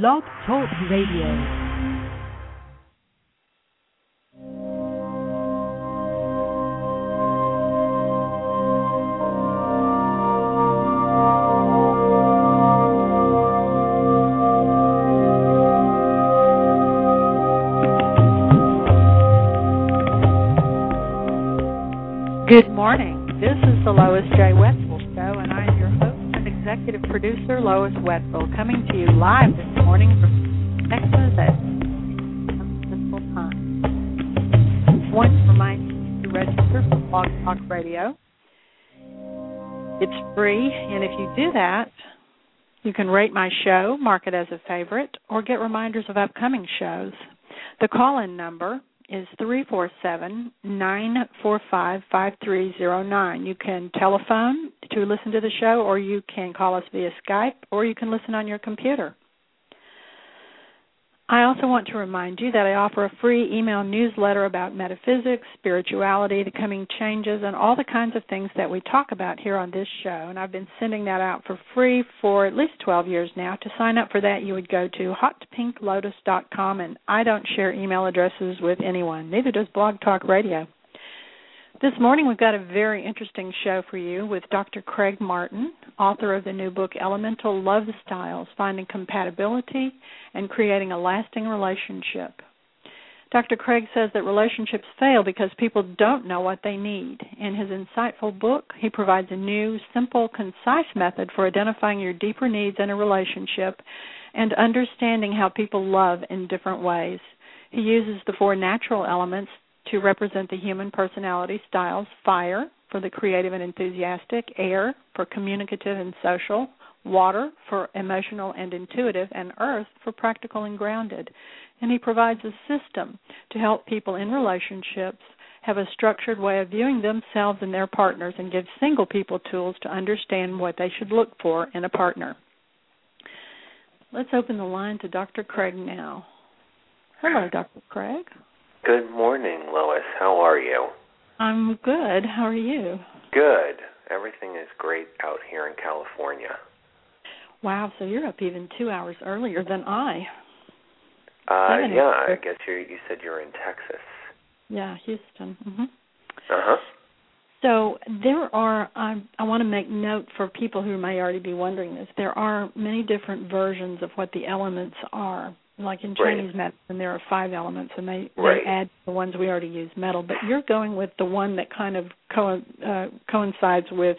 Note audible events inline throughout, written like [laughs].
Blog Talk Radio. Good morning. This is the Lois J. Wetzel Show, and I am your host and executive producer, Lois Wetzel, coming to you live if you do that, you can rate my show, mark it as a favorite, or get reminders of upcoming shows. The call in number is 347-945-5309. You can telephone to listen to the show or you can call us via Skype or you can listen on your computer. I also want to remind you that I offer a free email newsletter about metaphysics, spirituality, the coming changes, and all the kinds of things that we talk about here on this show. And I've been sending that out for free for at least 12 years now. To sign up for that, you would go to hotpinklotus.com, and I don't share email addresses with anyone, neither does Blog Talk Radio. This morning we've got a very interesting show for you with Dr. Craig Martin, author of the new book Elemental Love Styles Finding Compatibility and Creating a Lasting Relationship. Dr. Craig says that relationships fail because people don't know what they need. In his insightful book, he provides a new, simple, concise method for identifying your deeper needs in a relationship and understanding how people love in different ways. He uses the four natural elements to represent the human personality styles fire for the creative and enthusiastic, air for communicative and social, water for emotional and intuitive, and earth for practical and grounded. And he provides a system to help people in relationships have a structured way of viewing themselves and their partners and gives single people tools to understand what they should look for in a partner. Let's open the line to Dr. Craig now. Hello, Dr. Craig. Good morning, Lois. How are you? I'm good. How are you? Good. Everything is great out here in California. Wow, so you're up even two hours earlier than I. Uh, yeah, I guess you you said you're in Texas. Yeah, Houston. Mhm. Uh huh. So there are. I, I want to make note for people who may already be wondering this. There are many different versions of what the elements are. Like in Chinese right. medicine, there are five elements, and they, right. they add the ones we already use, metal. But you're going with the one that kind of co- uh, coincides with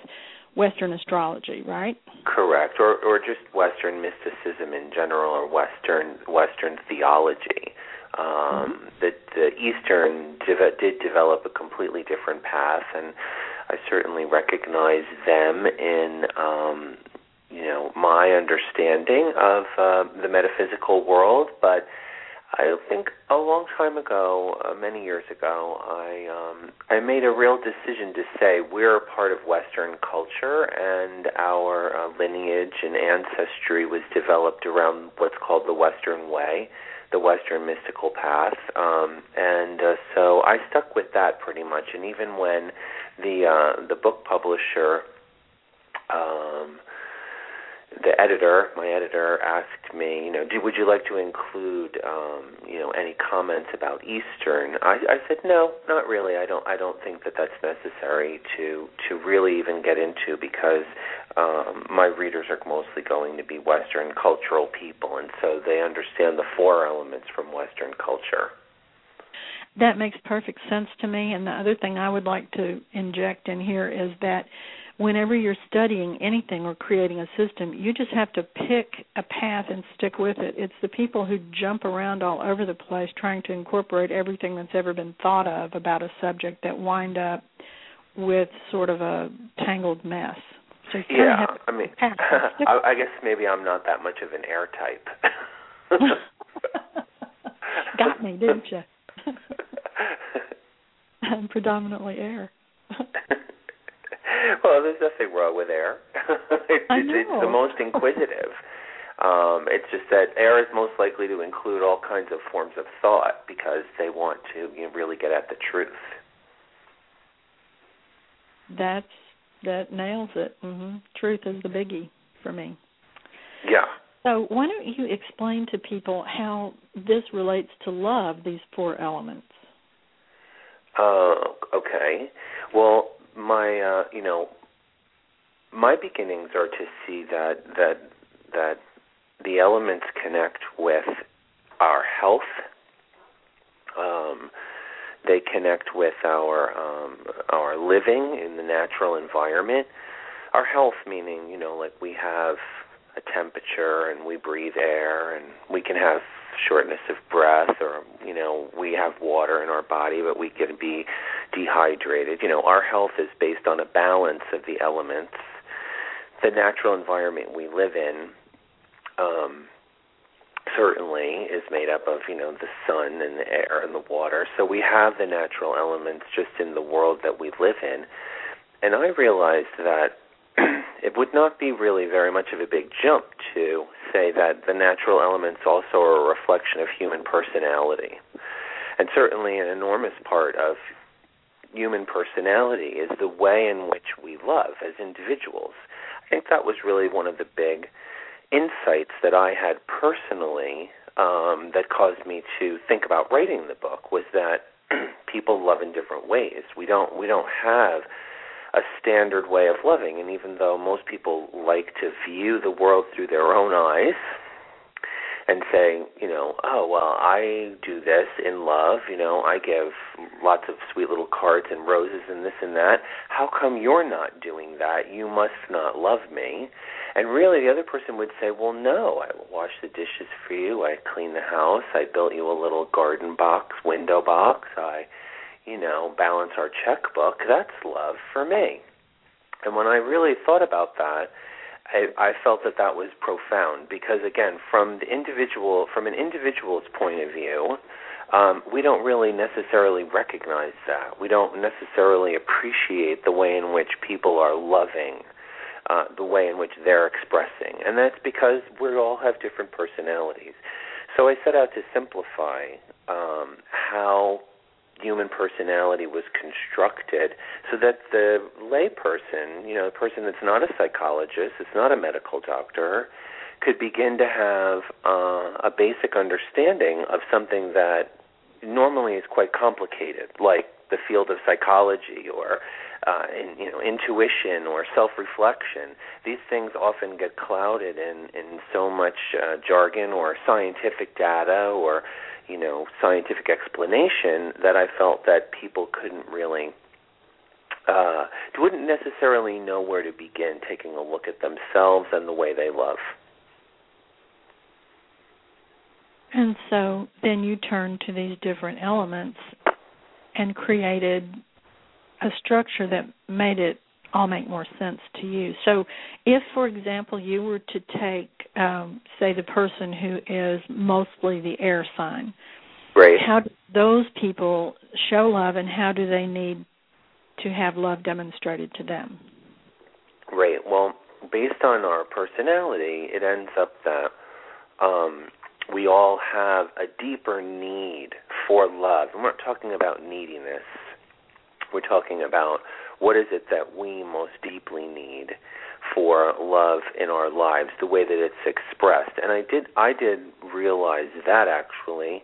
Western astrology, right? Correct, or or just Western mysticism in general, or Western Western theology. Um, mm-hmm. The the Eastern de- did develop a completely different path, and I certainly recognize them in um, you know my understanding of uh, the metaphysical world, but I think a long time ago, uh, many years ago, I um, I made a real decision to say we're a part of Western culture, and our uh, lineage and ancestry was developed around what's called the Western Way, the Western mystical path, um, and uh, so I stuck with that pretty much. And even when the uh, the book publisher um, the editor, my editor, asked me, you know, would you like to include, um, you know, any comments about Eastern? I, I said no, not really. I don't. I don't think that that's necessary to to really even get into because um, my readers are mostly going to be Western cultural people, and so they understand the four elements from Western culture. That makes perfect sense to me. And the other thing I would like to inject in here is that whenever you're studying anything or creating a system, you just have to pick a path and stick with it. It's the people who jump around all over the place trying to incorporate everything that's ever been thought of about a subject that wind up with sort of a tangled mess. So yeah, I mean, [laughs] I, I guess maybe I'm not that much of an air type. [laughs] Got me, didn't you? [laughs] I'm predominantly air. Well, there's nothing wrong with air. [laughs] it's, I know. it's the most inquisitive. Um, it's just that air is most likely to include all kinds of forms of thought because they want to you know, really get at the truth. That's that nails it. hmm Truth is the biggie for me. Yeah. So, why don't you explain to people how this relates to love, these four elements? Uh, okay. Well, my, uh, you know, my beginnings are to see that that that the elements connect with our health. Um, they connect with our um, our living in the natural environment. Our health, meaning you know, like we have a temperature and we breathe air, and we can have shortness of breath, or you know, we have water in our body, but we can be dehydrated. You know, our health is based on a balance of the elements. The natural environment we live in um, certainly is made up of you know the sun and the air and the water. So we have the natural elements just in the world that we live in. And I realized that [clears throat] it would not be really very much of a big jump to say that the natural elements also are a reflection of human personality. And certainly an enormous part of human personality is the way in which we love as individuals. I think that was really one of the big insights that I had personally um, that caused me to think about writing the book was that [clears throat] people love in different ways. We don't we don't have a standard way of loving, and even though most people like to view the world through their own eyes, and saying, you know, oh well, I do this in love. You know, I give lots of sweet little cards and roses and this and that. How come you're not doing that? You must not love me. And really, the other person would say, well, no, I wash the dishes for you. I clean the house. I built you a little garden box, window box. I, you know, balance our checkbook. That's love for me. And when I really thought about that I, I felt that that was profound because, again, from the individual, from an individual's point of view, um, we don't really necessarily recognize that. We don't necessarily appreciate the way in which people are loving, uh, the way in which they're expressing, and that's because we all have different personalities. So I set out to simplify um, how human personality was constructed so that the layperson, you know, the person that's not a psychologist, it's not a medical doctor, could begin to have uh, a basic understanding of something that normally is quite complicated, like the field of psychology or uh, in, you know intuition or self-reflection. These things often get clouded in in so much uh, jargon or scientific data or you know scientific explanation that I felt that people couldn't really uh, wouldn't necessarily know where to begin taking a look at themselves and the way they love. And so then you turned to these different elements and created a structure that made it all make more sense to you. So, if, for example, you were to take, um, say, the person who is mostly the air sign, right? How do those people show love, and how do they need to have love demonstrated to them? Right. Well, based on our personality, it ends up that um, we all have a deeper need for love. And we're not talking about neediness. We're talking about what is it that we most deeply need for love in our lives, the way that it's expressed. And I did I did realize that actually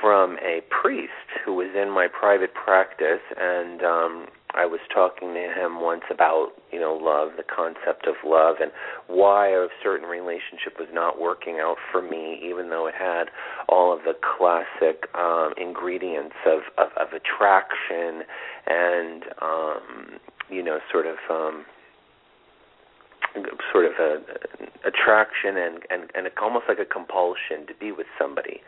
from a priest who was in my private practice and um I was talking to him once about, you know, love, the concept of love, and why a certain relationship was not working out for me, even though it had all of the classic um, ingredients of, of, of attraction and, um, you know, sort of. Um, sort of a, attraction and, and and almost like a compulsion to be with somebody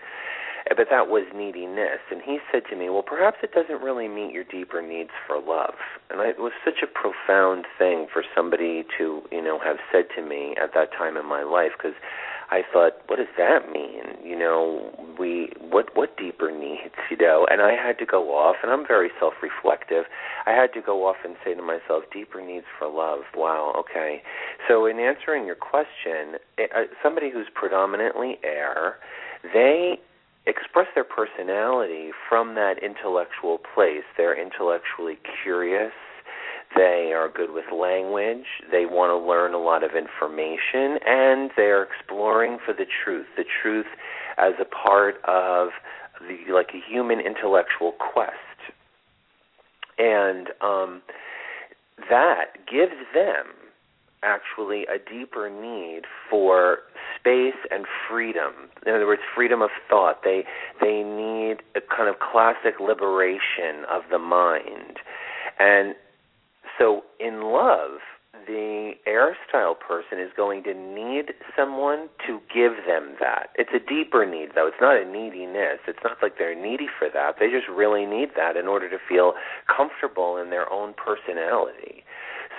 but that was neediness. And he said to me, Well, perhaps it doesn't really meet your deeper needs for love. And it was such a profound thing for somebody to, you know, have said to me at that time in my life because I thought, what does that mean? You know, we what what deeper needs, you know? And I had to go off, and I'm very self-reflective. I had to go off and say to myself, deeper needs for love. Wow, okay. So in answering your question, eh, uh, somebody who's predominantly air, they express their personality from that intellectual place. They're intellectually curious. They are good with language. They want to learn a lot of information, and they are exploring for the truth. The truth as a part of the like a human intellectual quest. And um, that gives them actually a deeper need for space and freedom. In other words, freedom of thought. They they need a kind of classic liberation of the mind. And so in love, the air style person is going to need someone to give them that. It's a deeper need though. It's not a neediness. It's not like they're needy for that. They just really need that in order to feel comfortable in their own personality.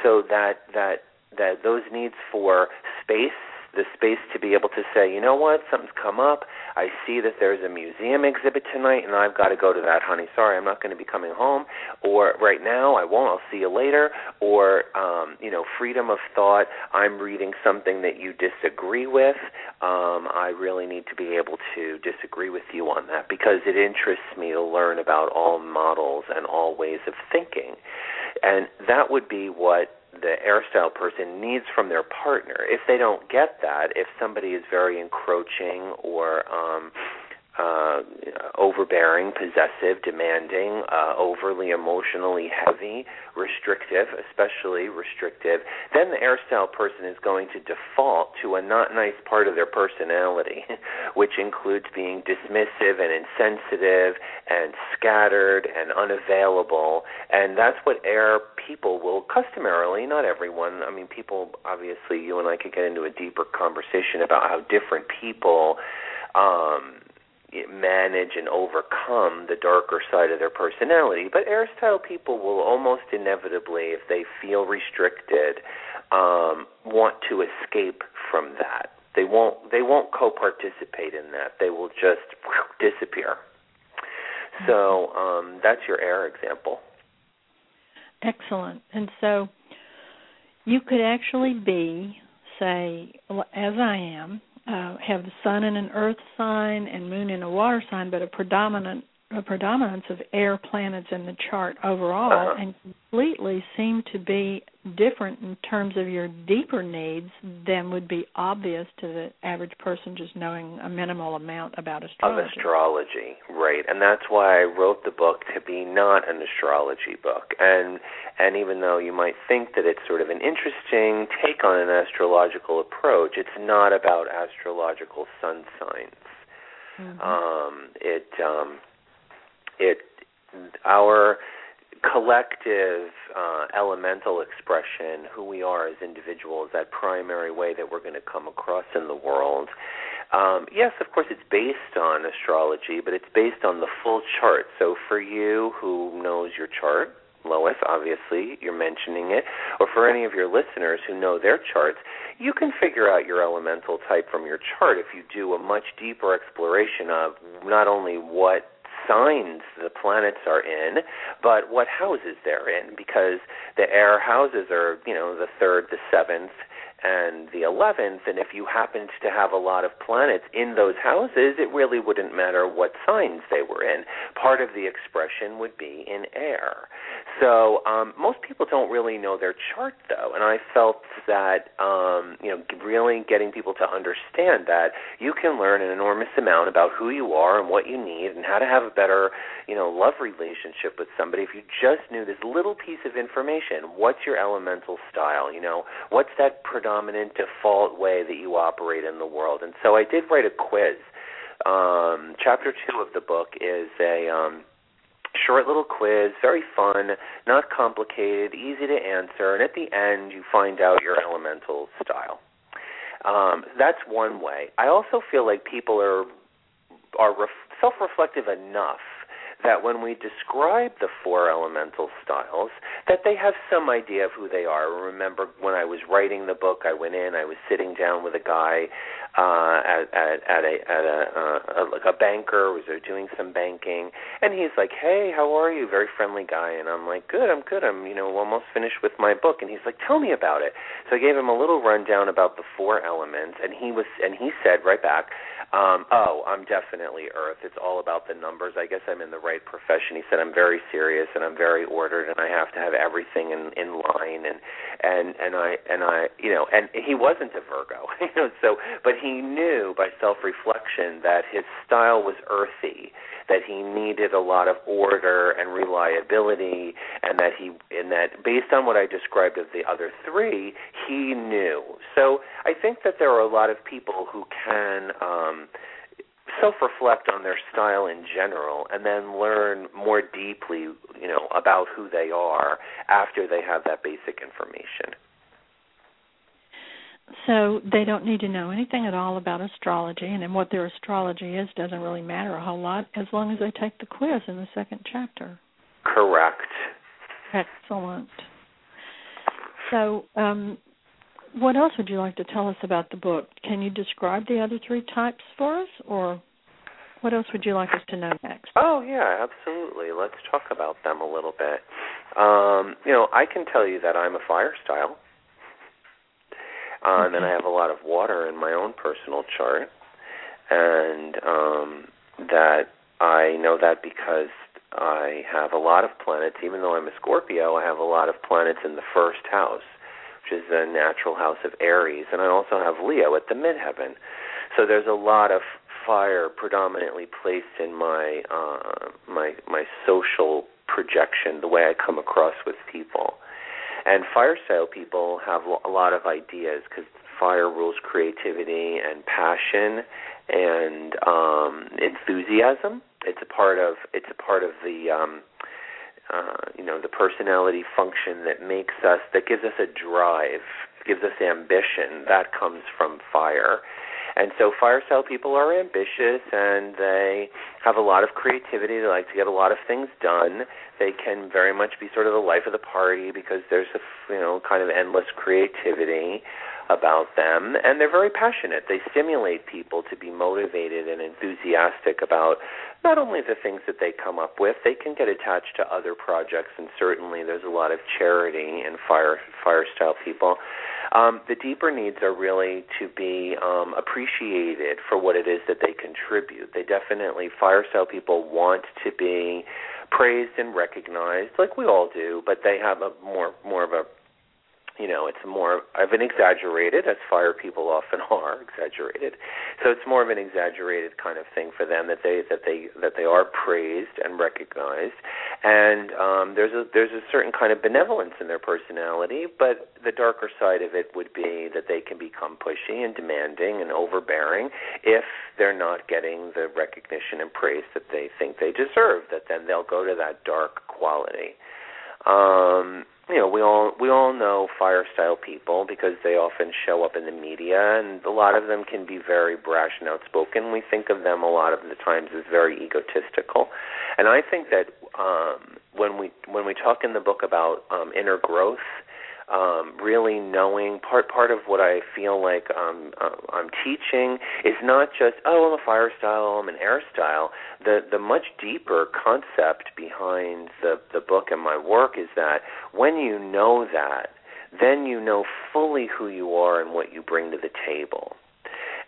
So that that that those needs for space the space to be able to say, you know what, something's come up. I see that there's a museum exhibit tonight, and I've got to go to that, honey. Sorry, I'm not going to be coming home. Or right now, I won't. I'll see you later. Or um, you know, freedom of thought. I'm reading something that you disagree with. Um, I really need to be able to disagree with you on that because it interests me to learn about all models and all ways of thinking. And that would be what the air style person needs from their partner. If they don't get that, if somebody is very encroaching or um, uh, overbearing, possessive, demanding, uh, overly emotionally heavy, restrictive, especially restrictive, then the air style person is going to default to a not nice part of their personality, [laughs] which includes being dismissive and insensitive and scattered and unavailable. And that's what air people will customarily, not everyone, I mean, people, obviously, you and I could get into a deeper conversation about how different people. Um, manage and overcome the darker side of their personality. But air style people will almost inevitably, if they feel restricted, um, want to escape from that. They won't. They won't co-participate in that. They will just disappear. So um, that's your air example. Excellent. And so you could actually be, say, as I am, uh, have the sun in an earth sign and moon in a water sign, but a predominant a predominance of air planets in the chart overall, uh-huh. and completely seem to be different in terms of your deeper needs than would be obvious to the average person just knowing a minimal amount about astrology. Of astrology, right? And that's why I wrote the book to be not an astrology book. And and even though you might think that it's sort of an interesting take on an astrological approach, it's not about astrological sun signs. Mm-hmm. Um, it um, it our collective uh, elemental expression, who we are as individuals, that primary way that we're going to come across in the world. Um, yes, of course, it's based on astrology, but it's based on the full chart. So for you who knows your chart, Lois, obviously, you're mentioning it, or for any of your listeners who know their charts, you can figure out your elemental type from your chart if you do a much deeper exploration of not only what signs the planets are in, but what houses they're in, because the air houses are, you know, the third, the seventh, and the 11th, and if you happened to have a lot of planets in those houses, it really wouldn't matter what signs they were in. Part of the expression would be in air. So um, most people don't really know their chart, though, and I felt that um, you know really getting people to understand that you can learn an enormous amount about who you are and what you need and how to have a better you know love relationship with somebody if you just knew this little piece of information. What's your elemental style? You know, what's that predominant dominant default way that you operate in the world. And so I did write a quiz. Um, chapter two of the book is a um, short little quiz, very fun, not complicated, easy to answer, and at the end you find out your elemental style. Um, that's one way. I also feel like people are are ref- self-reflective enough that when we describe the four elemental styles, that they have some idea of who they are. Remember, when I was writing the book, I went in, I was sitting down with a guy uh, at, at, at a at a, uh, a like a banker, was doing some banking, and he's like, "Hey, how are you?" Very friendly guy, and I'm like, "Good, I'm good. I'm you know almost finished with my book." And he's like, "Tell me about it." So I gave him a little rundown about the four elements, and he was and he said right back, Um, oh, I'm definitely Earth. It's all about the numbers. I guess I'm in the right profession. He said I'm very serious and I'm very ordered and I have to have everything in in line and and and I and I you know and he wasn't a Virgo, [laughs] you know. So, but he knew by self-reflection that his style was earthy, that he needed a lot of order and reliability, and that he and that based on what I described of the other three, he knew. So I think that there are a lot of people who can. Um, self-reflect on their style in general and then learn more deeply, you know, about who they are after they have that basic information. So they don't need to know anything at all about astrology, and then what their astrology is doesn't really matter a whole lot as long as they take the quiz in the second chapter. Correct. Excellent. So, um, what else would you like to tell us about the book? Can you describe the other three types for us, or what else would you like us to know next? Oh yeah, absolutely. Let's talk about them a little bit. Um, you know, I can tell you that I'm a fire style, uh, and then I have a lot of water in my own personal chart, and um, that I know that because I have a lot of planets. Even though I'm a Scorpio, I have a lot of planets in the first house which is the natural house of Aries, and I also have Leo at the midheaven. So there's a lot of fire predominantly placed in my uh, my my social projection, the way I come across with people. And fire style people have a lot of ideas because fire rules creativity and passion and um, enthusiasm. It's a part of it's a part of the um, uh, you know the personality function that makes us that gives us a drive gives us ambition that comes from fire and so fire style people are ambitious and they have a lot of creativity. They like to get a lot of things done. They can very much be sort of the life of the party because there's a you know kind of endless creativity about them and they're very passionate. They stimulate people to be motivated and enthusiastic about not only the things that they come up with they can get attached to other projects and certainly there's a lot of charity in fire fire style people um, the deeper needs are really to be um, appreciated for what it is that they contribute. They definitely fire style people want to be praised and recognized like we all do but they have a more more of a you know, it's more of an exaggerated, as fire people often [laughs] are exaggerated. So it's more of an exaggerated kind of thing for them that they that they that they are praised and recognized, and um, there's a there's a certain kind of benevolence in their personality. But the darker side of it would be that they can become pushy and demanding and overbearing if they're not getting the recognition and praise that they think they deserve. That then they'll go to that dark quality. Um, you know, we all we all know fire style people because they often show up in the media, and a lot of them can be very brash and outspoken. We think of them a lot of the times as very egotistical, and I think that um, when we when we talk in the book about um, inner growth um, really knowing part part of what I feel like um, uh, I'm teaching is not just oh I'm a fire style I'm an air style. The the much deeper concept behind the the book and my work is that when you know that, then you know fully who you are and what you bring to the table.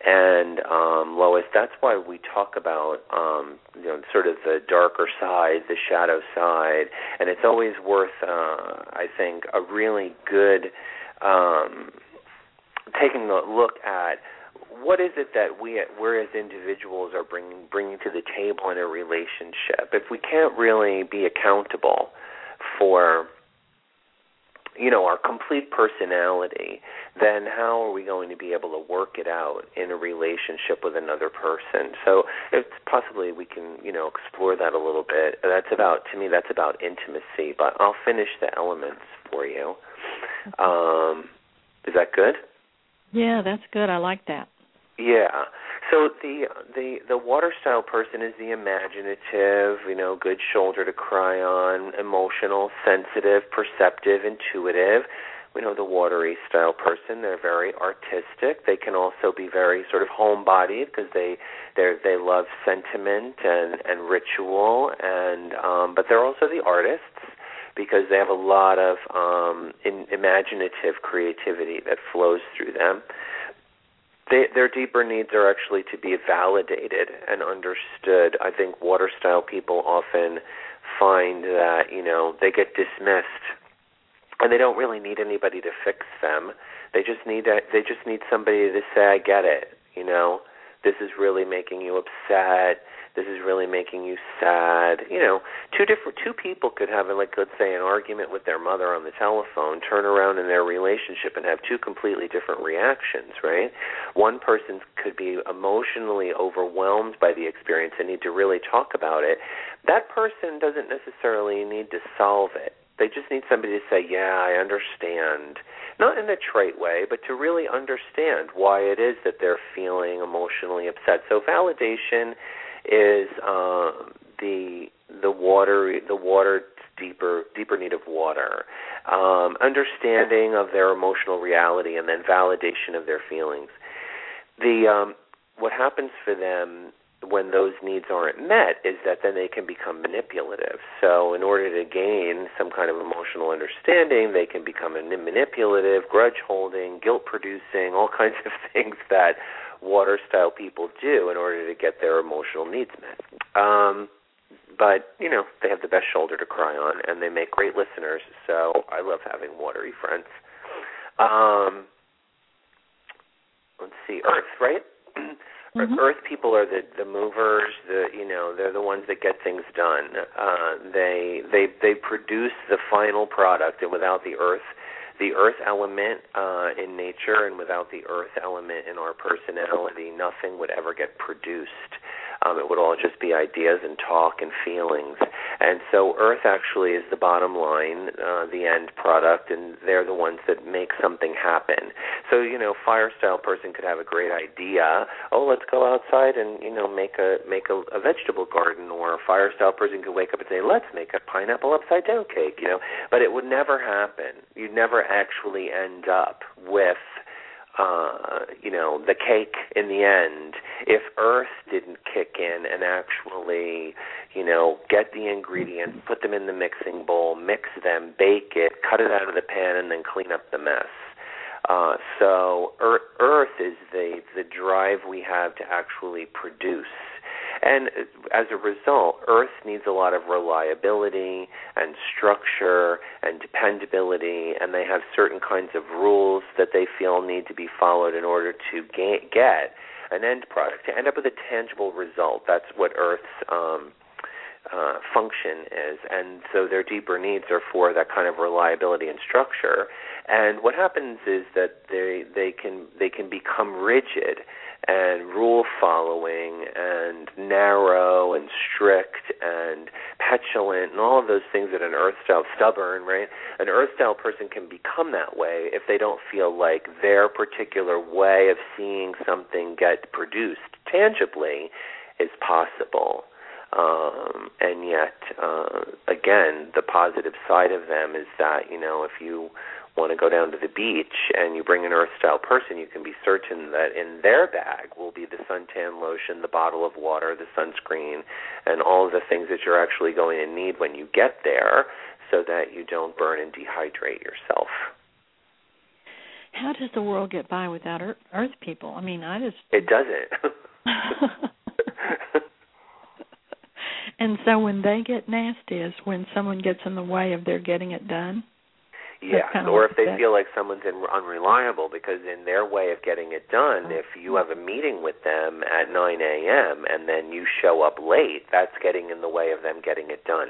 And um, Lois, that's why we talk about um, you know sort of the darker side, the shadow side, and it's always worth, uh, I think, a really good um, taking a look at what is it that we we as individuals are bringing bringing to the table in a relationship. If we can't really be accountable for you know our complete personality then how are we going to be able to work it out in a relationship with another person? So it's possibly we can you know explore that a little bit. That's about to me that's about intimacy but i'll finish the elements for you. Um is that good? Yeah that's good. I like that. Yeah so the the the water style person is the imaginative, you know, good shoulder to cry on, emotional, sensitive, perceptive, intuitive. We know the watery style person. They're very artistic. They can also be very sort of homebodied because they they they love sentiment and and ritual and um but they're also the artists because they have a lot of um in, imaginative creativity that flows through them they, their deeper needs are actually to be validated and understood. I think water style people often find that you know they get dismissed, and they don't really need anybody to fix them. They just need they just need somebody to say, "I get it." You know, this is really making you upset this is really making you sad. You know two different two people could have like let's say an argument with their mother on the telephone turn around in their relationship and have two completely different reactions right? One person could be emotionally overwhelmed by the experience and need to really talk about it. That person doesn't necessarily need to solve it. They just need somebody to say yeah i understand. Not in a trite way, but to really understand why it is that they're feeling emotionally upset. So validation is um, the the water the water deeper deeper need of water, um, understanding of their emotional reality, and then validation of their feelings. The um, what happens for them when those needs aren't met is that then they can become manipulative. So, in order to gain some kind of emotional understanding, they can become manipulative, grudge holding, guilt producing, all [laughs] kinds of things that water style people do in order to get their emotional needs met. Um, but you know they have the best shoulder to cry on, and they make great listeners. So I love having watery friends. Um, let's see, Earth, right? [clears throat] Mm-hmm. Earth people are the the movers. The you know they're the ones that get things done. Uh, they they they produce the final product, and without the Earth the earth element uh, in nature and without the earth element in our personality, nothing would ever get produced. Um, it would all just be ideas and talk and feelings. And so Earth actually is the bottom line, uh, the end product, and they're the ones that make something happen. So, you know, fire style person could have a great idea. Oh, let's go outside and, you know, make a make a, a vegetable garden or a fire style person could wake up and say, Let's make a pineapple upside down cake, you know. But it would never happen. You'd never actually end up with uh, you know, the cake in the end, if Earth didn't kick in and actually, you know, get the ingredients, put them in the mixing bowl, mix them, bake it, cut it out of the pan, and then clean up the mess. Uh, so Earth is the the drive we have to actually produce and as a result, Earth needs a lot of reliability and structure and dependability, and they have certain kinds of rules that they feel need to be followed in order to get an end product, to end up with a tangible result. That's what Earth's um, uh, function is, and so their deeper needs are for that kind of reliability and structure. And what happens is that they they can they can become rigid and rule following and narrow and strict and petulant and all of those things that an earth style stubborn right? An earth style person can become that way if they don't feel like their particular way of seeing something get produced tangibly is possible. Um and yet uh again the positive side of them is that you know if you want to go down to the beach and you bring an earth style person, you can be certain that in their bag will be the suntan lotion, the bottle of water, the sunscreen, and all of the things that you're actually going to need when you get there so that you don't burn and dehydrate yourself. How does the world get by without earth people? I mean, I just It doesn't. [laughs] [laughs] and so when they get nasty is when someone gets in the way of their getting it done? Yeah, or if they feel like someone's in, unreliable, because in their way of getting it done, if you have a meeting with them at 9 a.m. and then you show up late, that's getting in the way of them getting it done.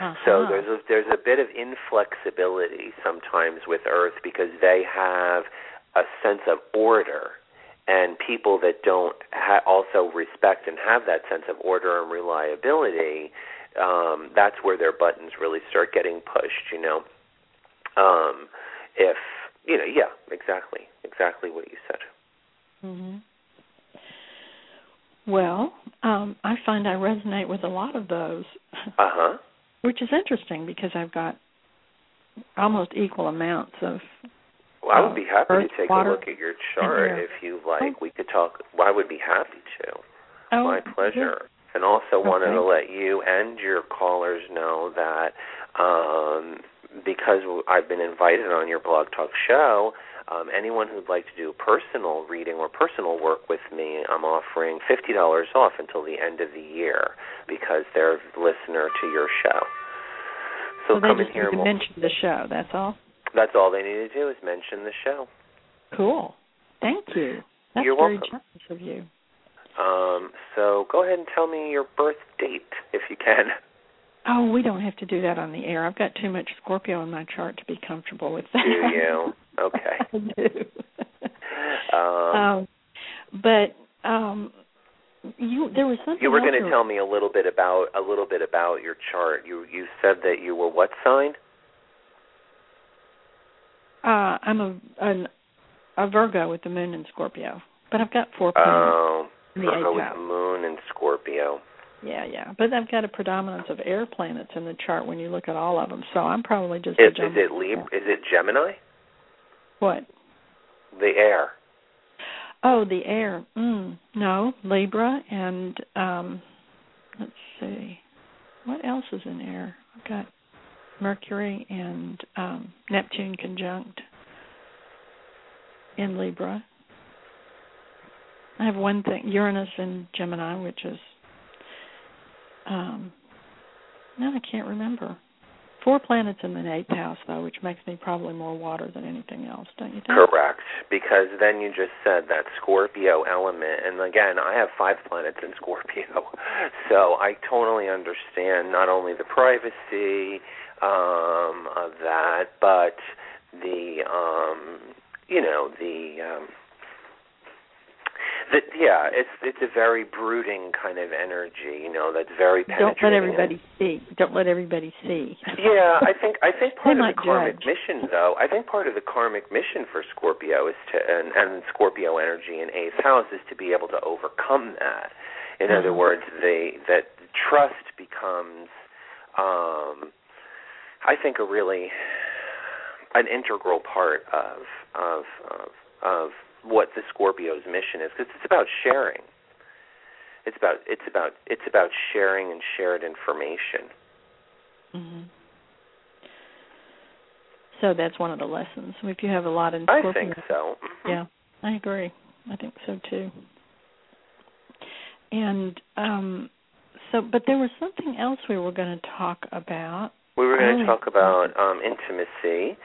Uh-huh. So there's a, there's a bit of inflexibility sometimes with Earth because they have a sense of order, and people that don't ha- also respect and have that sense of order and reliability, um, that's where their buttons really start getting pushed. You know. Um, if you know, yeah, exactly, exactly what you said. hmm Well, um, I find I resonate with a lot of those. Uh huh. [laughs] Which is interesting because I've got almost equal amounts of. Well, I would be happy earth, to take water, a look at your chart if you like. We could talk. Well, I would be happy to. Oh, My pleasure. And also okay. wanted to let you and your callers know that um, because I've been invited on your blog talk show, um, anyone who'd like to do personal reading or personal work with me, I'm offering $50 off until the end of the year because they're a listener to your show. So, come in here. We'll, mention the show. That's all. That's all they need to do is mention the show. Cool. Thank you. That's You're very welcome. generous of you. Um, so go ahead and tell me your birth date if you can. Oh, we don't have to do that on the air. I've got too much Scorpio in my chart to be comfortable with that. Do you? Okay. [laughs] I do. [laughs] um, um, but um, you there was something. You were going to tell me a little bit about a little bit about your chart. You you said that you were what sign? Uh, I'm a an, a Virgo with the moon in Scorpio, but I've got four planets. Oh, Virgo with the moon in Scorpio. Yeah, yeah, but I've got a predominance of air planets in the chart when you look at all of them. So I'm probably just. Is, is it Lib- Is it Gemini? What? The air. Oh, the air. Mm, no, Libra and um let's see. What else is in air? I've got Mercury and um Neptune conjunct in Libra. I have one thing, Uranus in Gemini, which is um no, I can't remember. Four planets in the eighth house, though, which makes me probably more water than anything else, don't you think? Correct, because then you just said that Scorpio element, and again, I have five planets in Scorpio, [laughs] so I totally understand not only the privacy um, of that, but the um, you know the um, that yeah, it's it's a very brooding kind of energy, you know, that's very penetrating. Don't let everybody see. Don't let everybody see. yeah, I think I think [laughs] part of the karmic judge. mission though, I think part of the karmic mission for Scorpio is to and, and Scorpio energy in eighth house is to be able to overcome that. In mm-hmm. other words, they that trust becomes um I think a really an integral part of of of of what the Scorpio's mission is because it's about sharing. It's about it's about it's about sharing and shared information. Mm-hmm. So that's one of the lessons. If you have a lot in Scorpio, I think so. Mm-hmm. Yeah, I agree. I think so too. And um so but there was something else we were going to talk about. We were going to oh, talk about um intimacy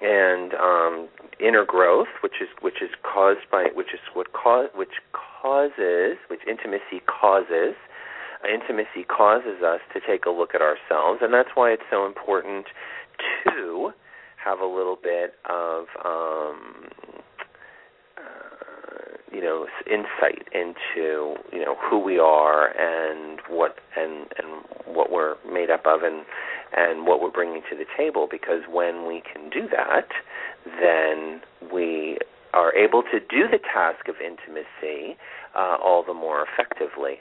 and um, inner growth, which is which is caused by which is what cause which causes which intimacy causes. Intimacy causes us to take a look at ourselves, and that's why it's so important to have a little bit of um, uh, you know insight into you know who we are and what and and what we're made up of and and what we're bringing to the table because when we can do that, then we are able to do the task of intimacy uh, all the more effectively.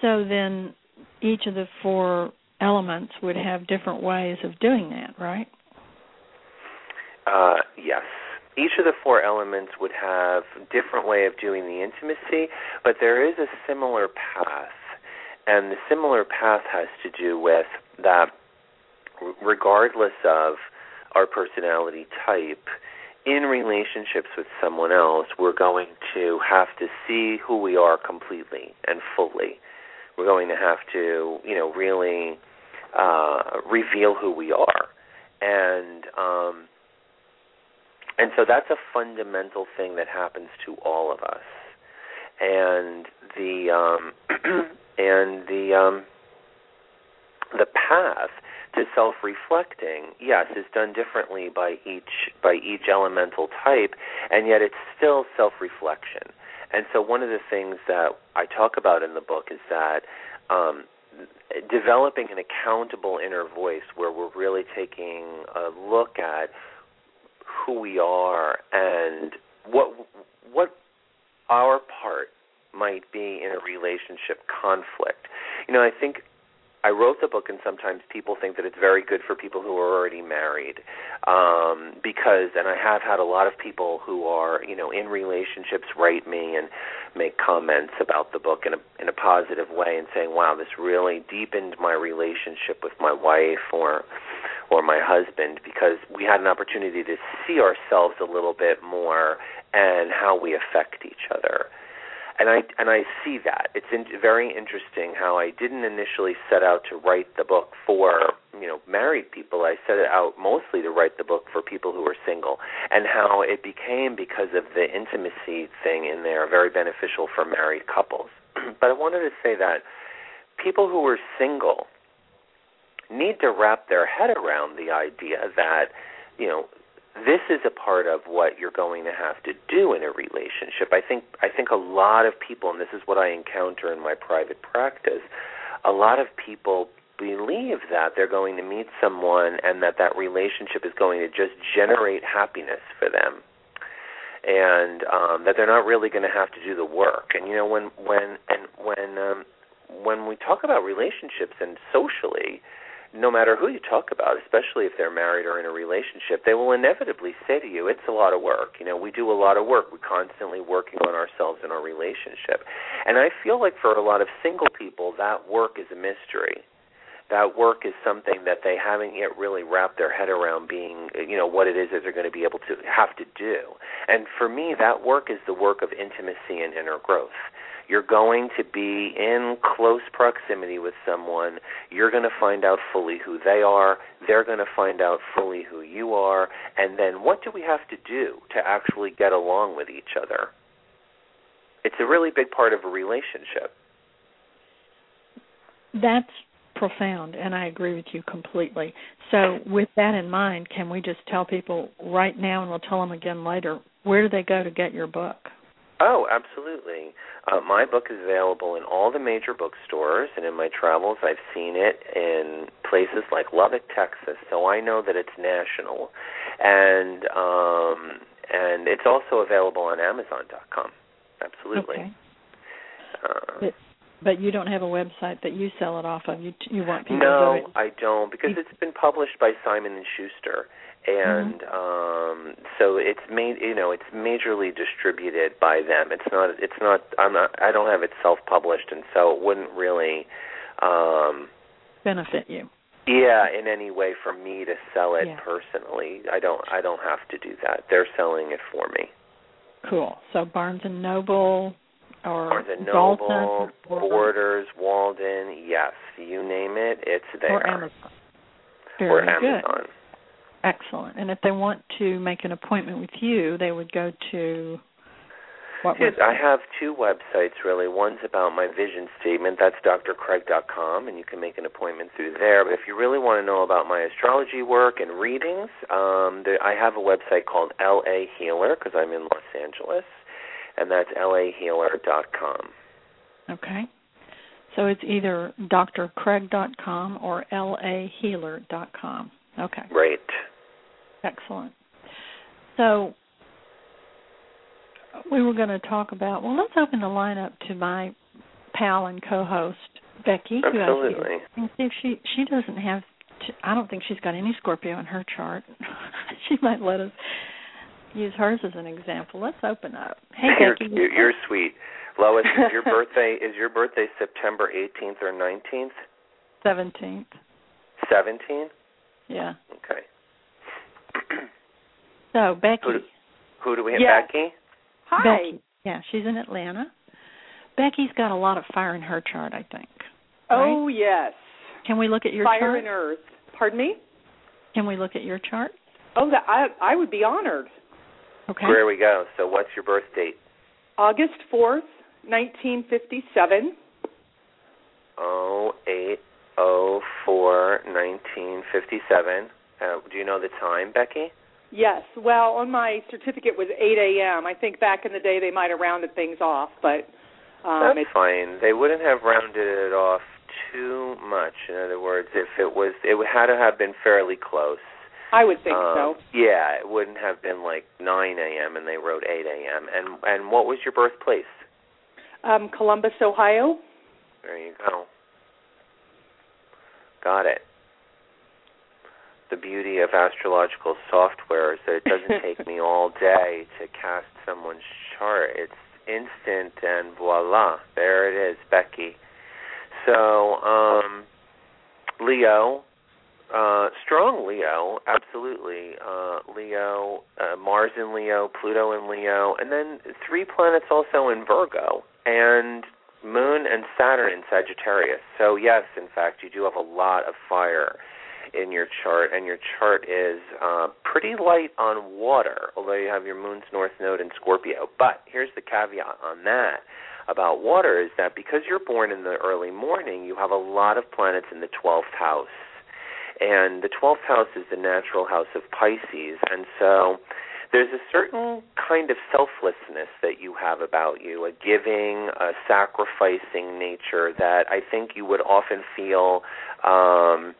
So then each of the four elements would have different ways of doing that, right? Uh, yes. Each of the four elements would have different way of doing the intimacy, but there is a similar path and the similar path has to do with that regardless of our personality type, in relationships with someone else, we're going to have to see who we are completely and fully. We're going to have to, you know, really uh, reveal who we are, and um, and so that's a fundamental thing that happens to all of us. And the um, [clears throat] and the um, the path to self-reflecting, yes, is done differently by each by each elemental type, and yet it's still self-reflection. And so, one of the things that I talk about in the book is that um, developing an accountable inner voice, where we're really taking a look at who we are and what what our part might be in a relationship conflict. You know, I think I wrote the book, and sometimes people think that it's very good for people who are already married, um, because, and I have had a lot of people who are, you know, in relationships write me and make comments about the book in a in a positive way and saying, "Wow, this really deepened my relationship with my wife or or my husband because we had an opportunity to see ourselves a little bit more and how we affect each other." And I and I see that it's in, very interesting how I didn't initially set out to write the book for you know married people. I set it out mostly to write the book for people who are single, and how it became because of the intimacy thing in there very beneficial for married couples. [clears throat] but I wanted to say that people who are single need to wrap their head around the idea that you know this is a part of what you're going to have to do in a relationship. I think I think a lot of people and this is what I encounter in my private practice, a lot of people believe that they're going to meet someone and that that relationship is going to just generate happiness for them. And um that they're not really going to have to do the work. And you know when when and when um when we talk about relationships and socially, no matter who you talk about, especially if they're married or in a relationship, they will inevitably say to you, "It's a lot of work." You know, we do a lot of work. We're constantly working on ourselves in our relationship, and I feel like for a lot of single people, that work is a mystery. That work is something that they haven't yet really wrapped their head around being, you know, what it is that they're going to be able to have to do. And for me, that work is the work of intimacy and inner growth you're going to be in close proximity with someone. You're going to find out fully who they are. They're going to find out fully who you are. And then what do we have to do to actually get along with each other? It's a really big part of a relationship. That's profound, and I agree with you completely. So, with that in mind, can we just tell people right now, and we'll tell them again later, where do they go to get your book? Oh, absolutely. Uh, my book is available in all the major bookstores, and in my travels, I've seen it in places like Lubbock, Texas. So I know that it's national, and um, and it's also available on Amazon.com. Absolutely. Okay. Uh, but, but you don't have a website that you sell it off of. You you want people no, to No, I don't because it's been published by Simon and Schuster and mm-hmm. um so it's made you know it's majorly distributed by them it's not it's not i'm not i don't have it self published and so it wouldn't really um benefit you yeah in any way for me to sell it yeah. personally i don't i don't have to do that they're selling it for me cool so barnes and noble or Barnes and Noble, Dalton, Borders, Walden, yes, you name it, it's there. Or Amazon. Very or Amazon. Good. Excellent. And if they want to make an appointment with you, they would go to what yes, I have two websites really. One's about my vision statement. That's drcraig.com, and you can make an appointment through there. But if you really want to know about my astrology work and readings, um, there, I have a website called LA Healer because I'm in Los Angeles, and that's lahealer.com. Okay. So it's either drcraig.com or lahealer.com. Okay. Right. Excellent. So we were going to talk about. Well, let's open the line up to my pal and co-host Becky. Absolutely. And see if she she doesn't have. I don't think she's got any Scorpio in her chart. [laughs] she might let us use hers as an example. Let's open up. Hey, you're, Becky. You're, you're sweet, Lois. Is your birthday is your birthday September 18th or 19th? Seventeenth. 17th. Yeah. Okay. So Becky. Who do, who do we have? Yes. Becky. Hi. Becky. Yeah, she's in Atlanta. Becky's got a lot of fire in her chart, I think. Oh yes. Can we look at your Fire chart? and Earth. Pardon me? Can we look at your chart? Oh, that I I would be honored. Okay. There we go. So, what's your birth date? August fourth, nineteen fifty-seven. Oh eight oh four nineteen fifty seven. Uh, do you know the time, Becky? Yes. Well, on my certificate was eight a.m. I think back in the day they might have rounded things off, but um, That's fine. They wouldn't have rounded it off too much. In other words, if it was, it had to have been fairly close. I would think um, so. Yeah, it wouldn't have been like 9 a.m. and they wrote 8 a.m. And and what was your birthplace? Um, Columbus, Ohio. There you go. Got it. The beauty of astrological software is that it doesn't [laughs] take me all day to cast someone's chart. It's instant and voila, there it is, Becky. So, um, Leo, uh, strong Leo, absolutely. Uh, Leo, uh, Mars in Leo, Pluto in Leo, and then three planets also in Virgo, and Moon and Saturn in Sagittarius. So yes, in fact, you do have a lot of fire in your chart, and your chart is uh, pretty light on water, although you have your Moon's North Node in Scorpio. But here's the caveat on that about water is that because you're born in the early morning, you have a lot of planets in the 12th house. And the 12th house is the natural house of Pisces. And so there's a certain kind of selflessness that you have about you, a giving, a sacrificing nature that I think you would often feel um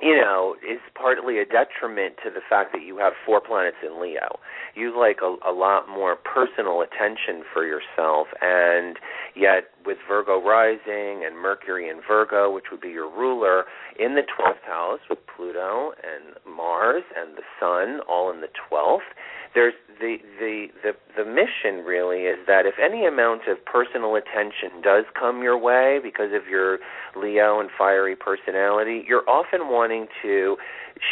you know, is partly a detriment to the fact that you have four planets in Leo. You like a, a lot more personal attention for yourself, and yet with Virgo rising and Mercury in Virgo, which would be your ruler, in the 12th house with Pluto and Mars and the Sun all in the 12th, there's the the the the mission really is that if any amount of personal attention does come your way because of your Leo and fiery personality, you're often wanting to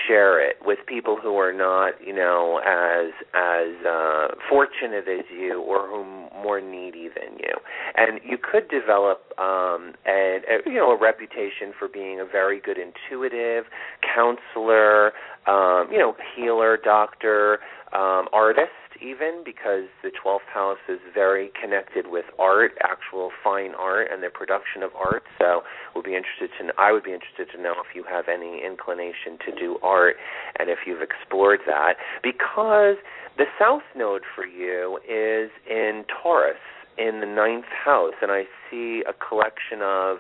share it with people who are not, you know, as as uh fortunate as you or who more needy than you. And you could develop um a, a you know a reputation for being a very good intuitive counselor, um, you know, healer, doctor, um, artist even because the 12th house is very connected with art, actual fine art and the production of art. So we'll be interested to I would be interested to know if you have any inclination to do art and if you've explored that because the south node for you is in Taurus in the ninth house and I see a collection of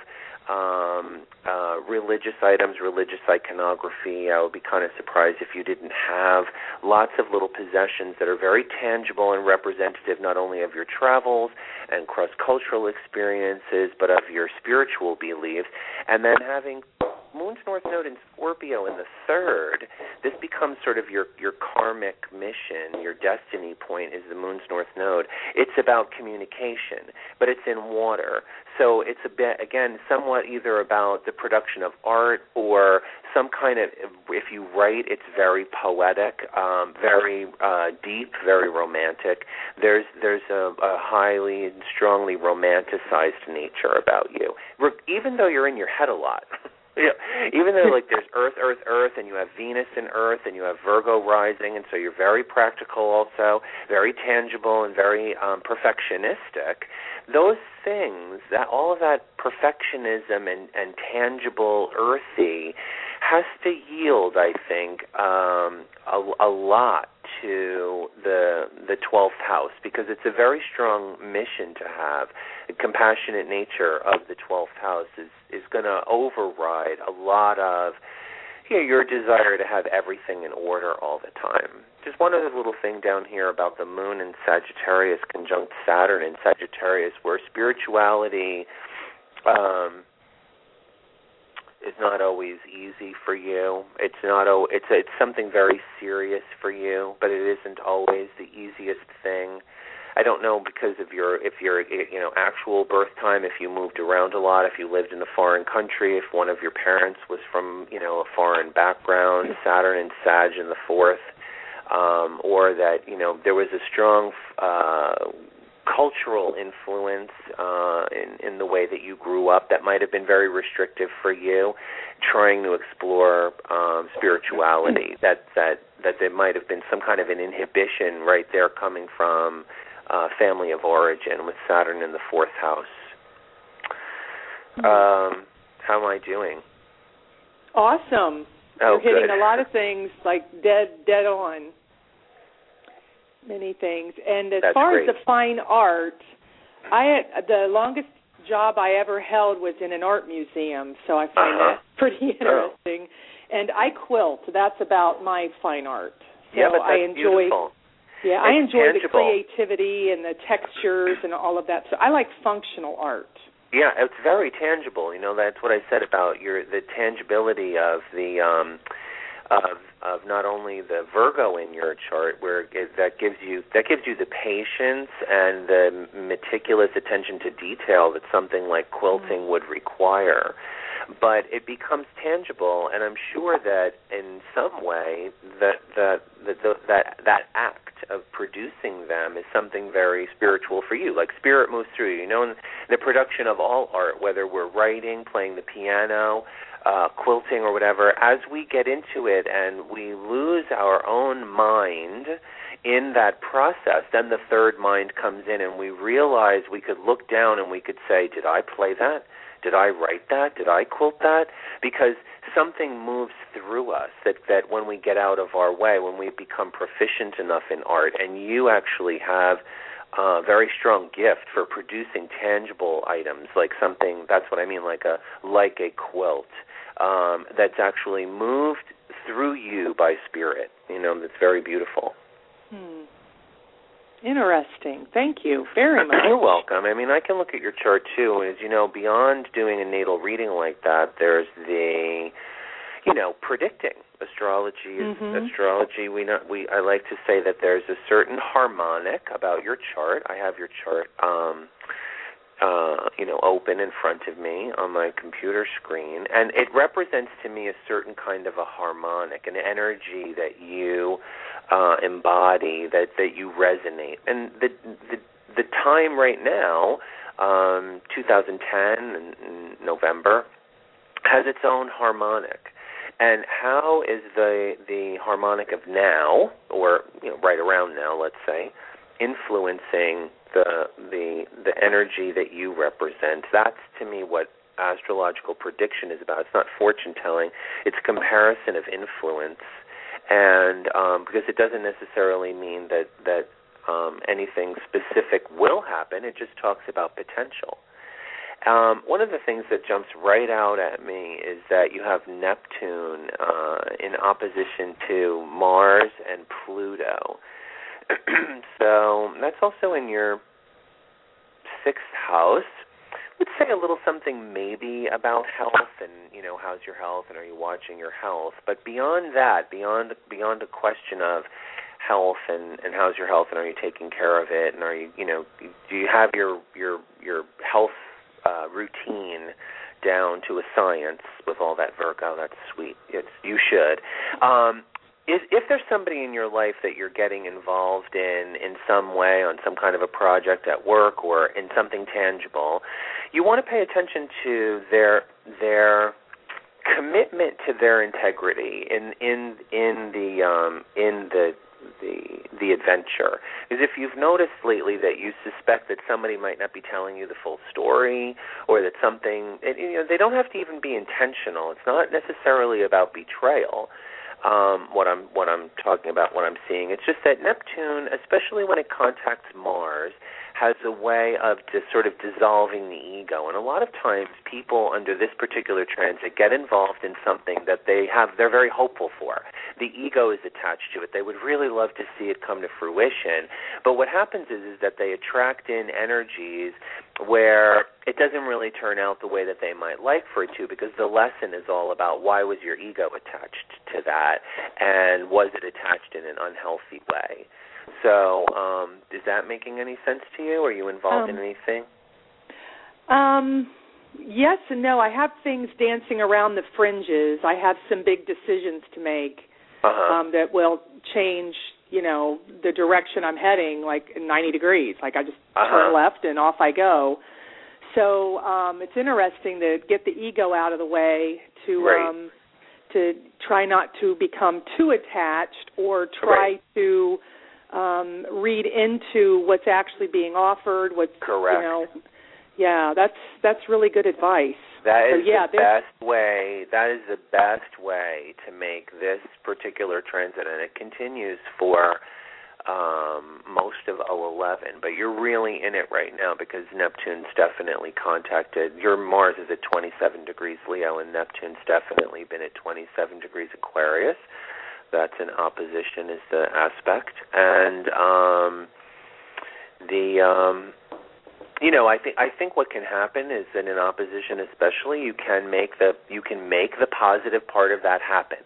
um, uh, religious items, religious iconography. I would be kind of surprised if you didn't have lots of little possessions that are very tangible and representative not only of your travels and cross cultural experiences, but of your spiritual beliefs. And then having Moon's North Node in Scorpio in the third, this becomes sort of your your karmic mission, your destiny point is the Moon's North Node. It's about communication, but it's in water. So it's a bit again somewhat either about the production of art or some kind of if you write it's very poetic, um, very uh, deep, very romantic. There's there's a, a highly and strongly romanticized nature about you, even though you're in your head a lot. [laughs] Yeah, even though like there's Earth, Earth, Earth, and you have Venus in Earth, and you have Virgo rising, and so you're very practical, also very tangible and very um, perfectionistic. Those things, that all of that perfectionism and, and tangible, earthy, has to yield, I think, um, a, a lot to the the 12th house because it's a very strong mission to have. The compassionate nature of the 12th house is is going to override a lot of you know, your desire to have everything in order all the time. Just one other little thing down here about the moon in Sagittarius conjunct Saturn in Sagittarius, where spirituality um, is not always easy for you. It's not oh, it's it's something very serious for you, but it isn't always the easiest thing. I don't know because of your if your you know actual birth time, if you moved around a lot, if you lived in a foreign country, if one of your parents was from you know a foreign background, Saturn and Sag in the fourth, um, or that you know there was a strong uh, cultural influence uh, in in the way that you grew up that might have been very restrictive for you, trying to explore um, spirituality. That that that there might have been some kind of an inhibition right there coming from uh, family of origin with Saturn in the fourth house. Um, how am I doing? Awesome. Oh, You're hitting good. a lot of things like dead dead on. Many things. And as That's far great. as the fine art, I had the longest job I ever held was in an art museum, so I find Uh-huh. that [laughs] pretty interesting. And I quilt. That's about my fine art. So yeah, but that's I enjoy beautiful. Yeah, I enjoy tangible. the creativity and the textures and all of that. So I like functional art. Yeah, it's very tangible. You know, that's what I said about your the tangibility of the um of of not only the Virgo in your chart, where it, that gives you that gives you the patience and the meticulous attention to detail that something like quilting mm-hmm. would require, but it becomes tangible, and I'm sure that in some way that that that that, that act of producing them is something very spiritual for you. Like spirit moves through you. You know, in the production of all art, whether we're writing, playing the piano, uh, quilting or whatever, as we get into it and we lose our own mind in that process, then the third mind comes in and we realize we could look down and we could say, Did I play that? Did I write that? Did I quilt that? Because something moves through us that, that when we get out of our way, when we become proficient enough in art, and you actually have a very strong gift for producing tangible items, like something that's what I mean, like a like a quilt um, that's actually moved through you by spirit. You know, that's very beautiful. Interesting. Thank you very [clears throat] much. You're welcome. I mean, I can look at your chart too. As you know, beyond doing a natal reading like that, there's the, you know, predicting. Astrology is mm-hmm. astrology. We not we. I like to say that there's a certain harmonic about your chart. I have your chart. Um, uh, you know, open in front of me on my computer screen, and it represents to me a certain kind of a harmonic, an energy that you uh, embody, that that you resonate, and the the the time right now, um, 2010 in November, has its own harmonic. And how is the the harmonic of now, or you know, right around now, let's say, influencing the the the energy that you represent. That's to me what astrological prediction is about. It's not fortune telling. It's comparison of influence, and um, because it doesn't necessarily mean that that um, anything specific will happen. It just talks about potential. Um, one of the things that jumps right out at me is that you have Neptune uh, in opposition to Mars and Pluto. [clears throat] so that's also in your sixth house. Let's say a little something maybe about health and you know how's your health and are you watching your health. But beyond that, beyond beyond a question of health and and how's your health and are you taking care of it and are you you know do you have your your your health uh, routine down to a science with all that Virgo. That's sweet. It's you should. Um, if, if there's somebody in your life that you're getting involved in in some way on some kind of a project at work or in something tangible, you want to pay attention to their their commitment to their integrity in in in the um in the the the adventure. Is if you've noticed lately that you suspect that somebody might not be telling you the full story or that something you know they don't have to even be intentional. It's not necessarily about betrayal um, what I'm what I'm talking about, what I'm seeing. It's just that Neptune, especially when it contacts Mars, has a way of just sort of dissolving the ego. And a lot of times people under this particular transit get involved in something that they have they're very hopeful for. The ego is attached to it. They would really love to see it come to fruition. But what happens is is that they attract in energies where it doesn't really turn out the way that they might like for it to because the lesson is all about why was your ego attached to that and was it attached in an unhealthy way. So, um, is that making any sense to you? Are you involved um, in anything? Um, yes and no. I have things dancing around the fringes. I have some big decisions to make uh-huh. um, that will change, you know, the direction I'm heading, like 90 degrees. Like I just uh-huh. turn left and off I go. So um, it's interesting to get the ego out of the way to right. um, to try not to become too attached or try right. to um, read into what's actually being offered. What's correct? You know, yeah, that's that's really good advice. That is so, yeah, the best way. That is the best way to make this particular transit, and it continues for um, most of 011. But you're really in it right now because Neptune's definitely contacted. Your Mars is at 27 degrees Leo, and Neptune's definitely been at 27 degrees Aquarius that's in opposition is the aspect, and um, the um, you know, I think I think what can happen is that in opposition, especially, you can make the you can make the positive part of that happen.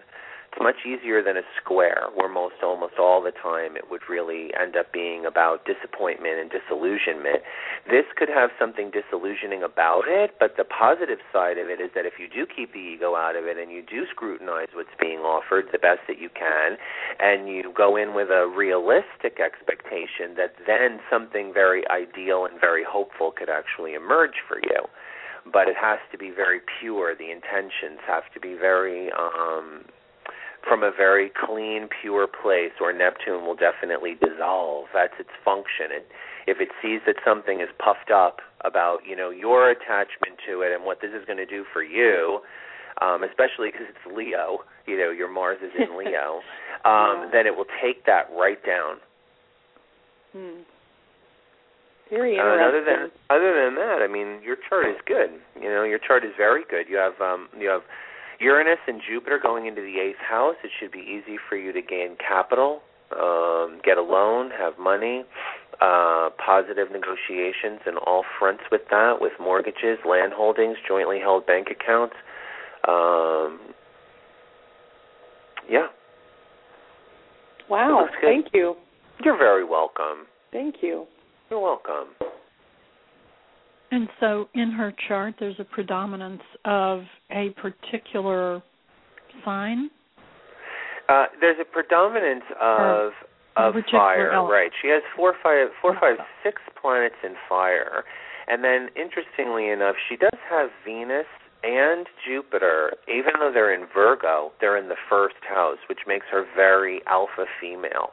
It's much easier than a square, where most almost all the time it would really end up being about disappointment and disillusionment. This could have something disillusioning about it, but the positive side of it is that if you do keep the ego out of it and you do scrutinize what's being offered the best that you can, and you go in with a realistic expectation that then something very ideal and very hopeful could actually emerge for you but it has to be very pure. The intentions have to be very um, from a very clean, pure place, or Neptune will definitely dissolve. That's its function. And if it sees that something is puffed up about, you know, your attachment to it and what this is going to do for you, um, especially because it's Leo, you know, your Mars is in [laughs] Leo, um, yeah. then it will take that right down. Hmm. Very interesting. Uh, other than other than that, I mean, your chart is good. You know, your chart is very good. You have um, you have Uranus and Jupiter going into the eighth house, it should be easy for you to gain capital, um, get a loan, have money, uh, positive negotiations in all fronts with that, with mortgages, land holdings, jointly held bank accounts. Um, yeah. Wow, thank you. You're very welcome. Thank you. You're welcome. And so in her chart, there's a predominance of a particular sign? Uh, there's a predominance of of fire, element. right? She has four, five, four, five, six planets in fire, and then interestingly enough, she does have Venus and Jupiter. Even though they're in Virgo, they're in the first house, which makes her very alpha female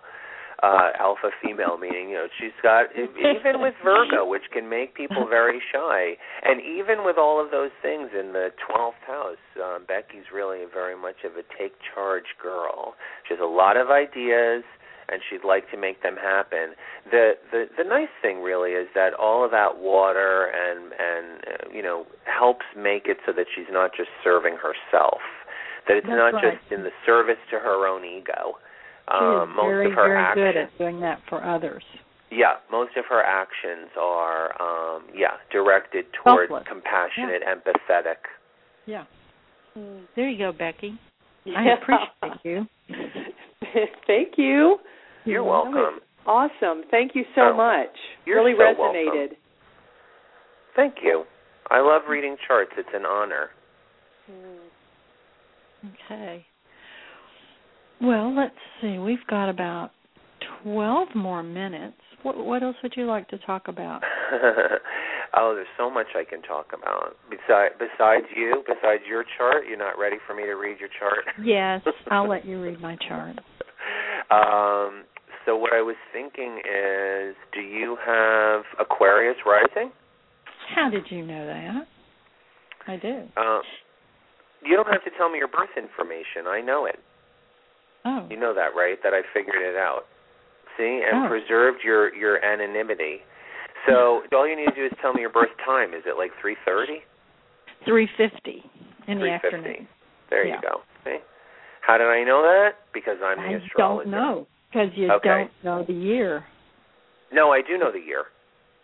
uh alpha female meaning you know she's got [laughs] even with virgo which can make people [laughs] very shy. And even with all of those things in the 12th house um becky's really very much of a take charge girl. She has a lot of ideas and she'd like to make them happen. The the the nice thing really is that all of that water and and uh, you know helps make it so that she's not just serving herself that it's That's not right. just in the service to her own ego um, most very, of her very actions, good at doing that for others. Yeah, most of her actions are um, yeah directed toward Selfless. compassionate, yeah. empathetic. Yeah. There you go, Becky. Yeah. I appreciate you. [laughs] Thank you. You're welcome. Awesome. Thank you so Oh, much. you're really so resonated. welcome. Thank you. I love reading charts. It's an honor. Okay. Well, let's see. We've got about 12 more minutes. What, what else would you like to talk about? [laughs] oh, there's so much I can talk about. Besides, besides you, besides your chart, you're not ready for me to read your chart. [laughs] Yes, I'll let you read my chart. [laughs] Um, so what I was thinking is, do you have Aquarius rising? How did you know that? I do. Um, you don't have to tell me your birth information. I know it. Oh. You know that, right? That I figured it out. See, and Oh. preserved your your anonymity. So all you need to do is tell me your birth time. Is it like three thirty? 350 in the afternoon. There Yeah. you go. See? How did I know that? Because I'm the I astrologer. don't know because you Okay. don't know the year. No, I do know the year.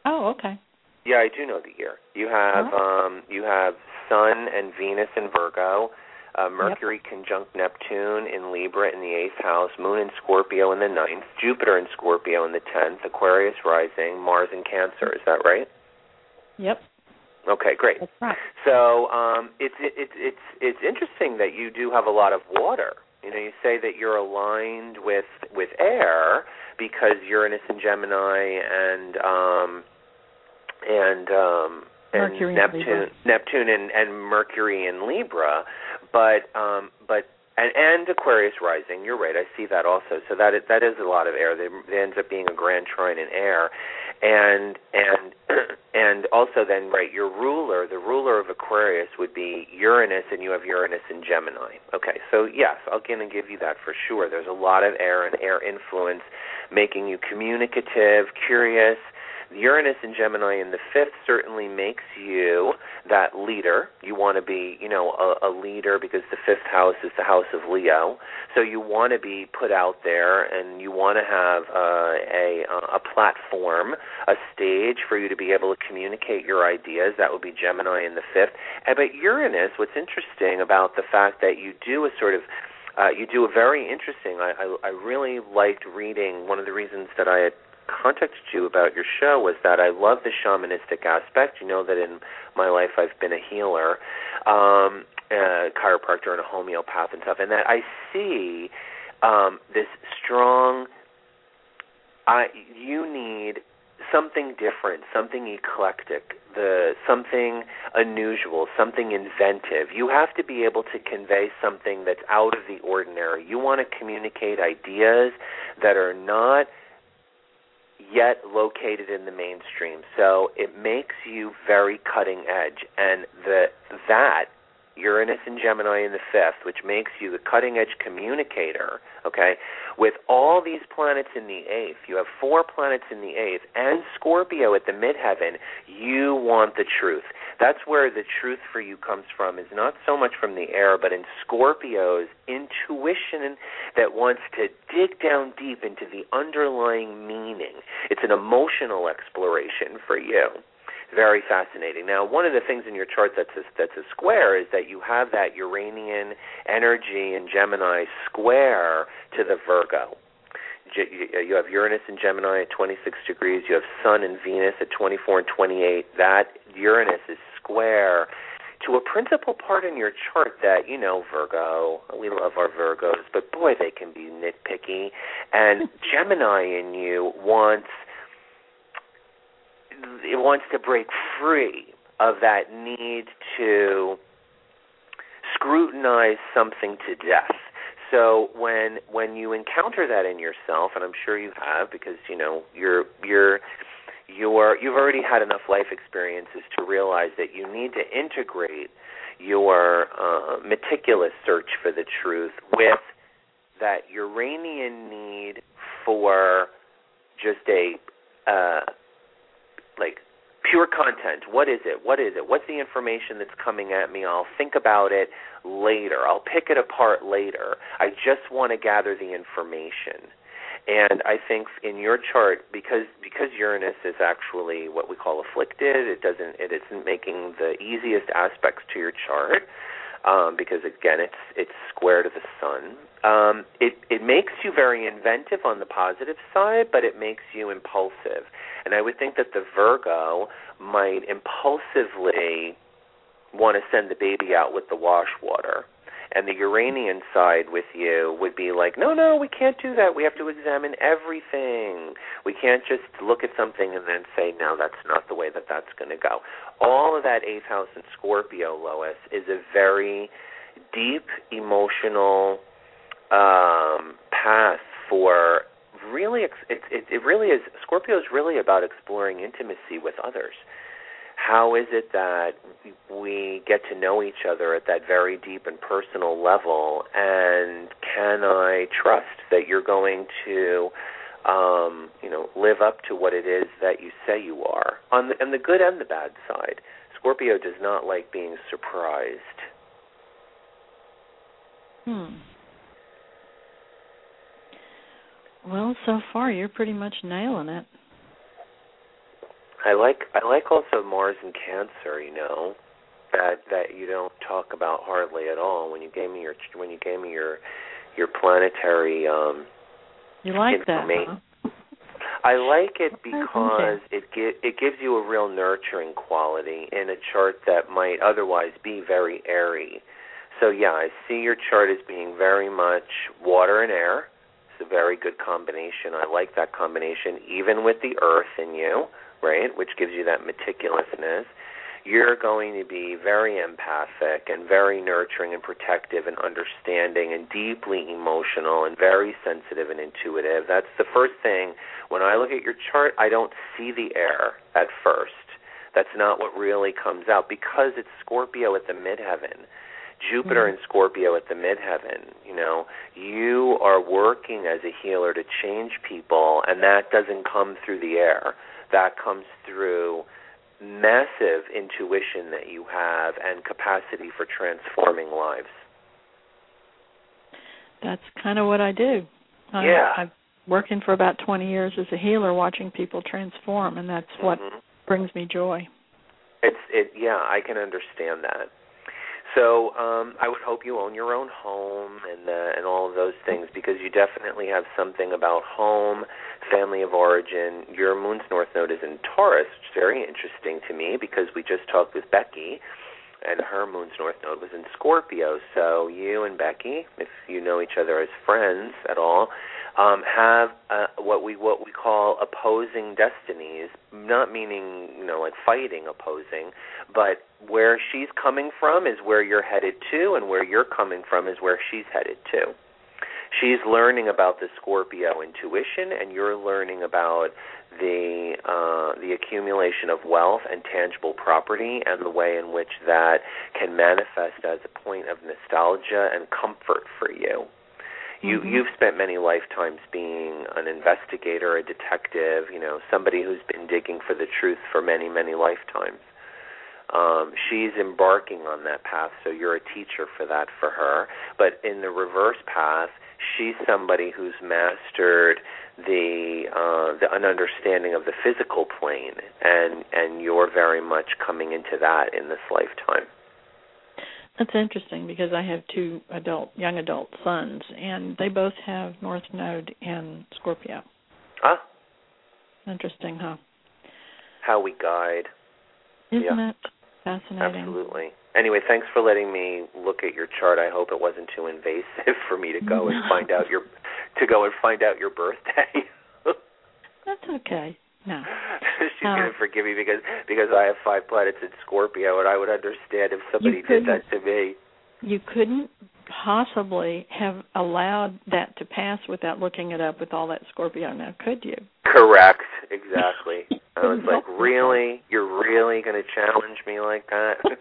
Oh, okay. Yeah, I do know the year. You have Oh. um you have Sun and Venus in Virgo, uh, Mercury conjunct Neptune in Libra in the eighth house, Moon in Scorpio in the ninth, Jupiter in Scorpio in the tenth, Aquarius rising, Mars in Cancer. Is that right? Yep, Okay, great. that's right. So um, it's it, it, it's it's interesting that you do have a lot of water. You know, you say that you're aligned with with air because Uranus and Gemini and um, and um, and Mercury Neptune. Neptune and, and Mercury in Libra, but um, but and, and Aquarius rising. You're right. I see that also. So that is, that is a lot of air. There ends up being a grand trine in air, and and [clears throat] and also then right. Your ruler, the ruler of Aquarius, would be Uranus, and you have Uranus in Gemini. Okay, so yes, I'll gonna give you that for sure. There's a lot of air and air influence, making you communicative, curious. Uranus and Gemini in the fifth certainly makes you that leader. You want to be, you know, a, a leader because the fifth house is the house of Leo. So you want to be put out there, and you want to have uh, a a platform, a stage for you to be able to communicate your ideas. That would be Gemini in the fifth. But Uranus, what's interesting about the fact that you do a sort of uh, you do a very interesting. I, I, I really liked reading. One of the reasons that I had contacted you about your show was that I love the shamanistic aspect. You know that in my life I've been a healer, um, a chiropractor, and a homeopath and stuff, and that I see um, this strong. I you need something different, something eclectic, the something unusual, something inventive. You have to be able to convey something that's out of the ordinary. You want to communicate ideas that are not yet located in the mainstream. So it makes you very cutting edge and the that Uranus and Gemini in the fifth, which makes you the cutting edge communicator, okay? With all these planets in the eighth, you have four planets in the eighth, and Scorpio at the midheaven, you want the truth. That's where the truth for you comes from, is not so much from the air, but in Scorpio's intuition that wants to dig down deep into the underlying meaning. It's an emotional exploration for you very fascinating. Now, one of the things in your chart that's a, that's a square is that you have that Uranian energy in Gemini square to the Virgo. You have Uranus and Gemini at 26 degrees. You have Sun and Venus at 24 and 28. That Uranus is square to a principal part in your chart that you know Virgo. We love our Virgos, but boy, they can be nitpicky. And [laughs] Gemini in you wants it wants to break free of that need to scrutinize something to death. So when when you encounter that in yourself, and I'm sure you have, because you know you're you're you're you've already had enough life experiences to realize that you need to integrate your uh, meticulous search for the truth with that Uranian need for just a uh, like pure content. What is it? What is it? What's the information that's coming at me? I'll think about it later. I'll pick it apart later. I just want to gather the information. And I think in your chart, because because Uranus is actually what we call afflicted, it doesn't it isn't making the easiest aspects to your chart um, because again, it's it's square to the sun. Um, it it makes you very inventive on the positive side, but it makes you impulsive. And I would think that the Virgo might impulsively want to send the baby out with the wash water and the Uranian side with you would be like, no, no, we can't do that. We have to examine everything. We can't just look at something and then say, no, that's not the way that that's going to go. All of that eighth house in Scorpio, Lois, is a very deep emotional um, path for really. It, it, it really is. Scorpio is really about exploring intimacy with others how is it that we get to know each other at that very deep and personal level and can i trust that you're going to um you know live up to what it is that you say you are on the, on the good and the bad side scorpio does not like being surprised hmm well so far you're pretty much nailing it I like I like also Mars and Cancer. You know that that you don't talk about hardly at all. When you gave me your when you gave me your your planetary um you like that huh? I like it because it gi- it gives you a real nurturing quality in a chart that might otherwise be very airy. So yeah, I see your chart as being very much water and air. A very good combination. I like that combination, even with the earth in you right, which gives you that meticulousness, you're going to be very empathic and very nurturing and protective and understanding and deeply emotional and very sensitive and intuitive. That's the first thing. When I look at your chart, I don't see the air at first. That's not what really comes out because it's Scorpio at the midheaven. Jupiter mm-hmm. and Scorpio at the midheaven, you know, you are working as a healer to change people and that doesn't come through the air that comes through massive intuition that you have and capacity for transforming lives. That's kind of what I do. Yeah. I, I've working for about 20 years as a healer watching people transform and that's what mm-hmm. brings me joy. It's it yeah, I can understand that. So um, I would hope you own your own home and uh, and all of those things because you definitely have something about home, family of origin. Your moon's north node is in Taurus, which is very interesting to me because we just talked with Becky, and her moon's north node was in Scorpio. So you and Becky, if you know each other as friends at all, um, have uh, what we what we call opposing destinies. Not meaning you know like fighting opposing, but where she's coming from is where you're headed to, and where you're coming from is where she's headed to. She's learning about the Scorpio intuition, and you're learning about the uh, the accumulation of wealth and tangible property, and the way in which that can manifest as a point of nostalgia and comfort for you. You mm-hmm. you've spent many lifetimes being an investigator, a detective, you know, somebody who's been digging for the truth for many many lifetimes. Um, she's embarking on that path, so you're a teacher for that for her. But in the reverse path, she's somebody who's mastered the uh, the an understanding of the physical plane, and and you're very much coming into that in this lifetime. That's interesting because I have two adult, young adult sons, and they both have North Node in Scorpio. Ah. Interesting, huh? How we guide. Isn't yeah. it fascinating? Absolutely. Anyway, thanks for letting me look at your chart. I hope it wasn't too invasive [laughs] for me to go and find [laughs] out your to go and find out your birthday. [laughs] That's okay. No. [laughs] She's uh, gonna forgive me because because I have five planets in Scorpio, and I would understand if somebody did that to me. You couldn't possibly have allowed that to pass without looking it up with all that Scorpio now, could you? Correct. Exactly. [laughs] I was like, really? You're really going to challenge me like that? [laughs]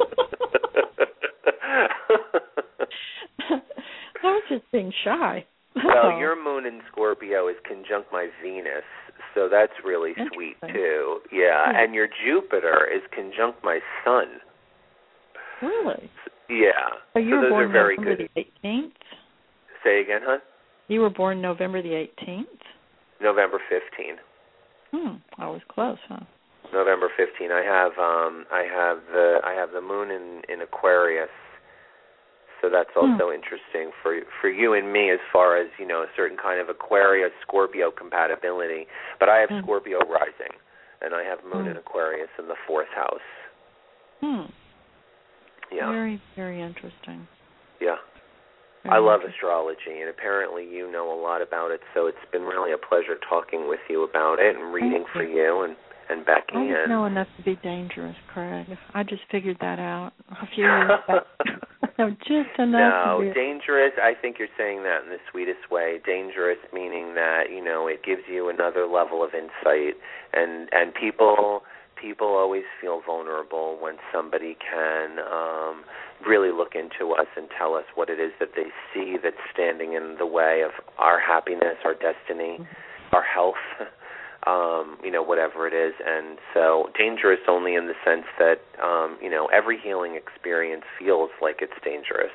I was just being shy. Well, your moon in Scorpio is conjunct my Venus, so that's really sweet too. Yeah. yeah, and your Jupiter is conjunct my Sun. Really? Yeah. So you so were those born are very November good. the 18th. Say again, hon. You were born November the 18th. November 15th. Hmm. I was close, huh? November 15th. I have um I have the I have the moon in in Aquarius so that's Hmm. also hmm. interesting for for you and me as far as you know a certain kind of Aquarius Scorpio compatibility. But I have hmm. Scorpio rising, and I have Moon hmm. in Aquarius in the fourth house. Hmm. Yeah. Very very interesting. Yeah. Very I love astrology, and apparently you know a lot about it. So it's been really a pleasure talking with you about it and reading for you. and and Becky. I and know enough to be dangerous, Craig. I just figured that out a few years back. [laughs] [laughs] no, just enough. No, dangerous. I think you're saying that in the sweetest way. Dangerous meaning that you know it gives you another level of insight, and and people people always feel vulnerable when somebody can um, really look into us and tell us what it is that they see that's standing in the way of our happiness, our destiny, mm-hmm. our health. [laughs] um, you know, whatever it is. And so dangerous only in the sense that, um, you know, every healing experience feels like it's dangerous.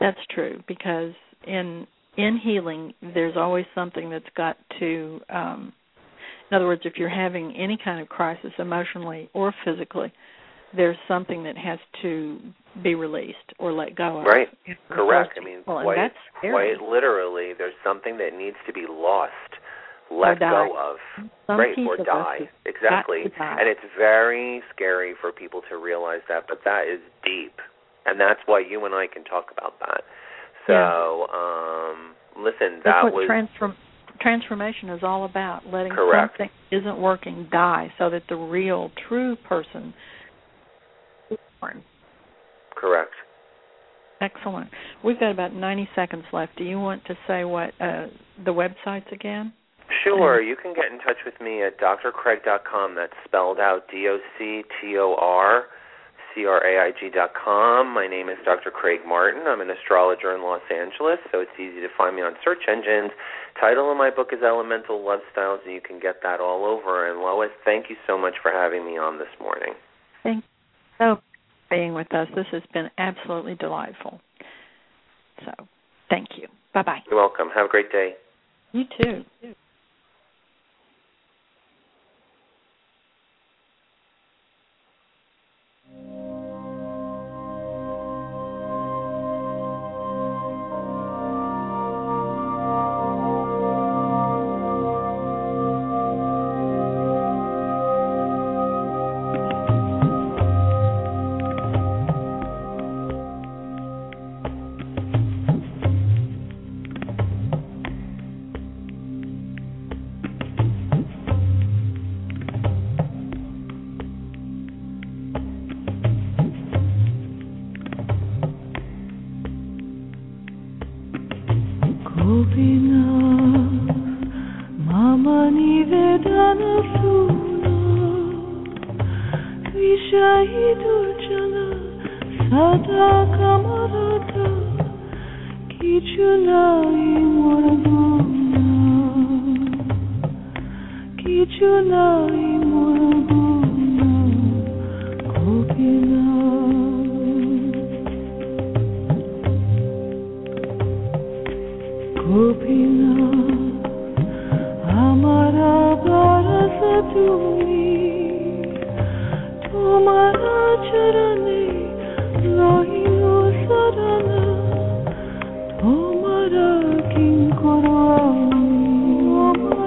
That's true because in in healing there's always something that's got to um in other words if you're having any kind of crisis emotionally or physically there's something that has to be released or let go of. Right. Correct. I mean, well, quite, quite literally, there's something that needs to be lost let go of. Some right, or die. Exactly. die. And it's very scary for people to realize that, but that is deep. And that's why you and I can talk about that. So, Yeah. um listen, That's that what was transform transformation is all about. Letting Correct. something that isn't working die so that the real true person is born. correct. Excellent. We've got about 90 seconds left. Do you want to say what uh, the websites again? Sure. You can get in touch with me at drcraig.com. That's spelled out D O C T O R C R A I G.com. My name is Dr. Craig Martin. I'm an astrologer in Los Angeles, so it's easy to find me on search engines. Title of my book is Elemental Love Styles, and you can get that all over. And Lois, thank you so much for having me on this morning. Thank you so being with us. This has been absolutely delightful. So, thank you. Bye bye. You're welcome. Have a great day. You too. You too.